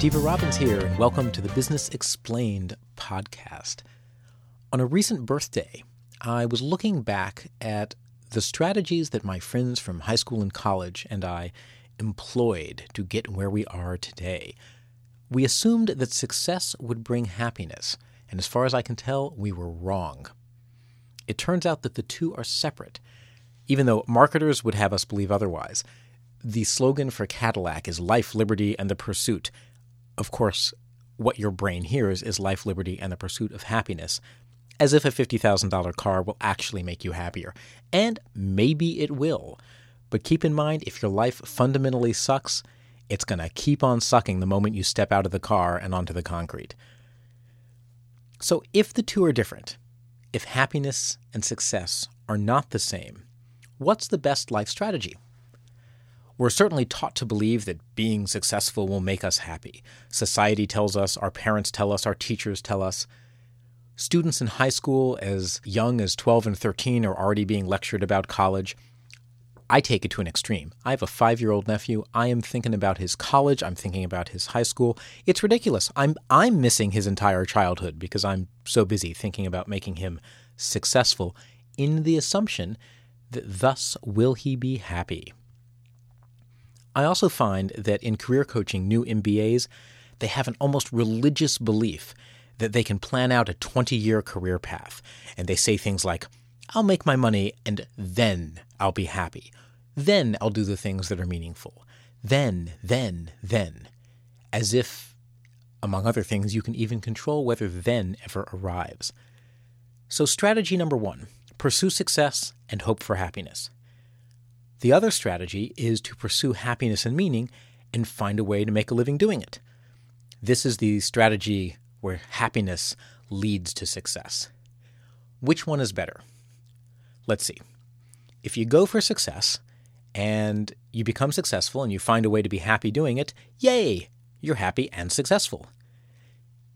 Stever Robbins here, and welcome to the Business Explained podcast. On a recent birthday, I was looking back at the strategies that my friends from high school and college and I employed to get where we are today. We assumed that success would bring happiness, and as far as I can tell, we were wrong. It turns out that the two are separate, even though marketers would have us believe otherwise. The slogan for Cadillac is life, liberty, and the pursuit. Of course, what your brain hears is life, liberty, and the pursuit of happiness, as if a $50,000 car will actually make you happier. And maybe it will. But keep in mind, if your life fundamentally sucks, it's going to keep on sucking the moment you step out of the car and onto the concrete. So, if the two are different, if happiness and success are not the same, what's the best life strategy? We're certainly taught to believe that being successful will make us happy. Society tells us, our parents tell us, our teachers tell us. Students in high school, as young as 12 and 13, are already being lectured about college. I take it to an extreme. I have a five year old nephew. I am thinking about his college. I'm thinking about his high school. It's ridiculous. I'm, I'm missing his entire childhood because I'm so busy thinking about making him successful in the assumption that thus will he be happy. I also find that in career coaching, new MBAs, they have an almost religious belief that they can plan out a 20 year career path. And they say things like, I'll make my money and then I'll be happy. Then I'll do the things that are meaningful. Then, then, then. As if, among other things, you can even control whether then ever arrives. So, strategy number one pursue success and hope for happiness. The other strategy is to pursue happiness and meaning and find a way to make a living doing it. This is the strategy where happiness leads to success. Which one is better? Let's see. If you go for success and you become successful and you find a way to be happy doing it, yay, you're happy and successful.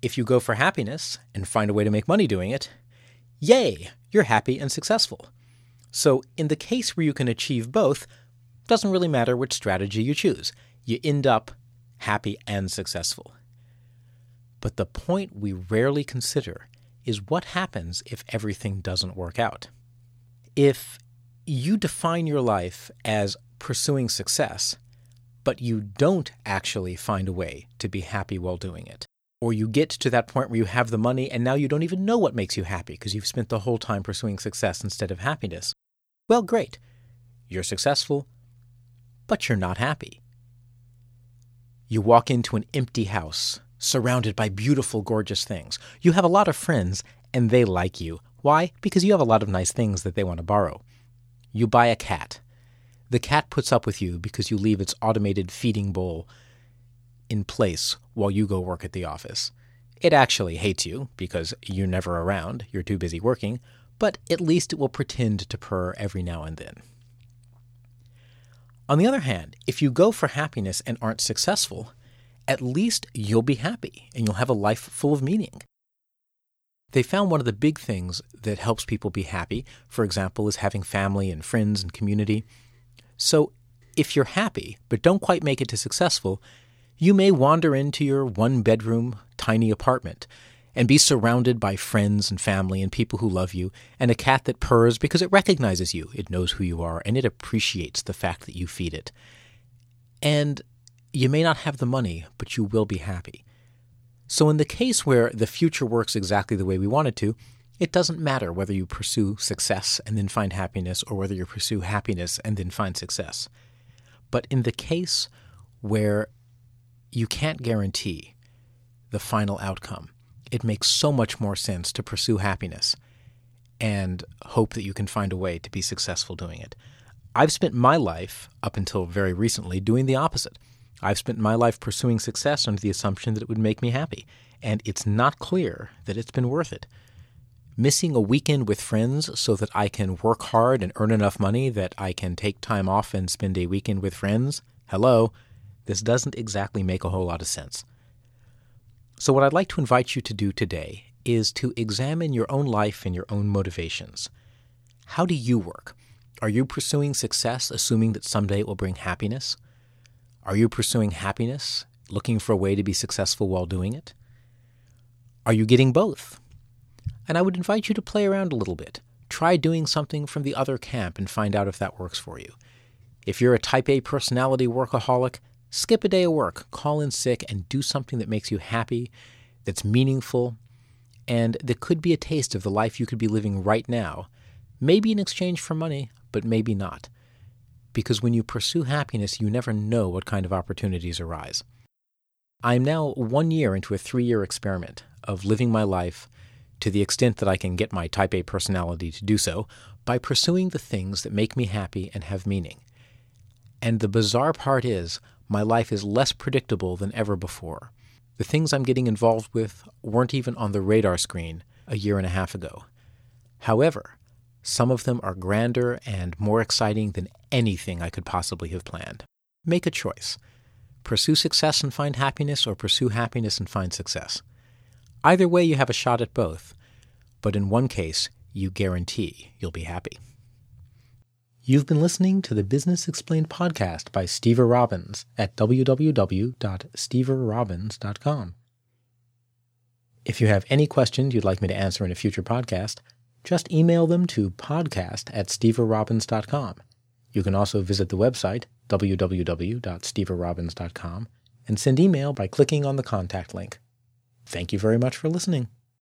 If you go for happiness and find a way to make money doing it, yay, you're happy and successful. So, in the case where you can achieve both, doesn't really matter which strategy you choose. You end up happy and successful. But the point we rarely consider is what happens if everything doesn't work out. If you define your life as pursuing success, but you don't actually find a way to be happy while doing it, or you get to that point where you have the money and now you don't even know what makes you happy because you've spent the whole time pursuing success instead of happiness, well, great. You're successful, but you're not happy. You walk into an empty house surrounded by beautiful, gorgeous things. You have a lot of friends, and they like you. Why? Because you have a lot of nice things that they want to borrow. You buy a cat. The cat puts up with you because you leave its automated feeding bowl in place while you go work at the office. It actually hates you because you're never around, you're too busy working, but at least it will pretend to purr every now and then. On the other hand, if you go for happiness and aren't successful, at least you'll be happy and you'll have a life full of meaning. They found one of the big things that helps people be happy, for example, is having family and friends and community. So if you're happy but don't quite make it to successful, you may wander into your one bedroom, tiny apartment and be surrounded by friends and family and people who love you, and a cat that purrs because it recognizes you, it knows who you are, and it appreciates the fact that you feed it. And you may not have the money, but you will be happy. So, in the case where the future works exactly the way we want it to, it doesn't matter whether you pursue success and then find happiness or whether you pursue happiness and then find success. But in the case where you can't guarantee the final outcome, it makes so much more sense to pursue happiness and hope that you can find a way to be successful doing it. I've spent my life, up until very recently, doing the opposite. I've spent my life pursuing success under the assumption that it would make me happy, and it's not clear that it's been worth it. Missing a weekend with friends so that I can work hard and earn enough money that I can take time off and spend a weekend with friends? Hello, this doesn't exactly make a whole lot of sense. So, what I'd like to invite you to do today is to examine your own life and your own motivations. How do you work? Are you pursuing success assuming that someday it will bring happiness? Are you pursuing happiness looking for a way to be successful while doing it? Are you getting both? And I would invite you to play around a little bit. Try doing something from the other camp and find out if that works for you. If you're a type A personality workaholic, skip a day of work, call in sick, and do something that makes you happy, that's meaningful, and that could be a taste of the life you could be living right now, maybe in exchange for money, but maybe not. Because when you pursue happiness, you never know what kind of opportunities arise. I am now one year into a three year experiment of living my life to the extent that I can get my type A personality to do so by pursuing the things that make me happy and have meaning. And the bizarre part is, my life is less predictable than ever before. The things I'm getting involved with weren't even on the radar screen a year and a half ago. However, some of them are grander and more exciting than anything I could possibly have planned. Make a choice. Pursue success and find happiness, or pursue happiness and find success. Either way, you have a shot at both, but in one case, you guarantee you'll be happy. You've been listening to the Business Explained podcast by Stever Robbins at www.steverrobbins.com. If you have any questions you'd like me to answer in a future podcast, just email them to podcast at steverrobbins.com. You can also visit the website, www.steverrobbins.com, and send email by clicking on the contact link. Thank you very much for listening.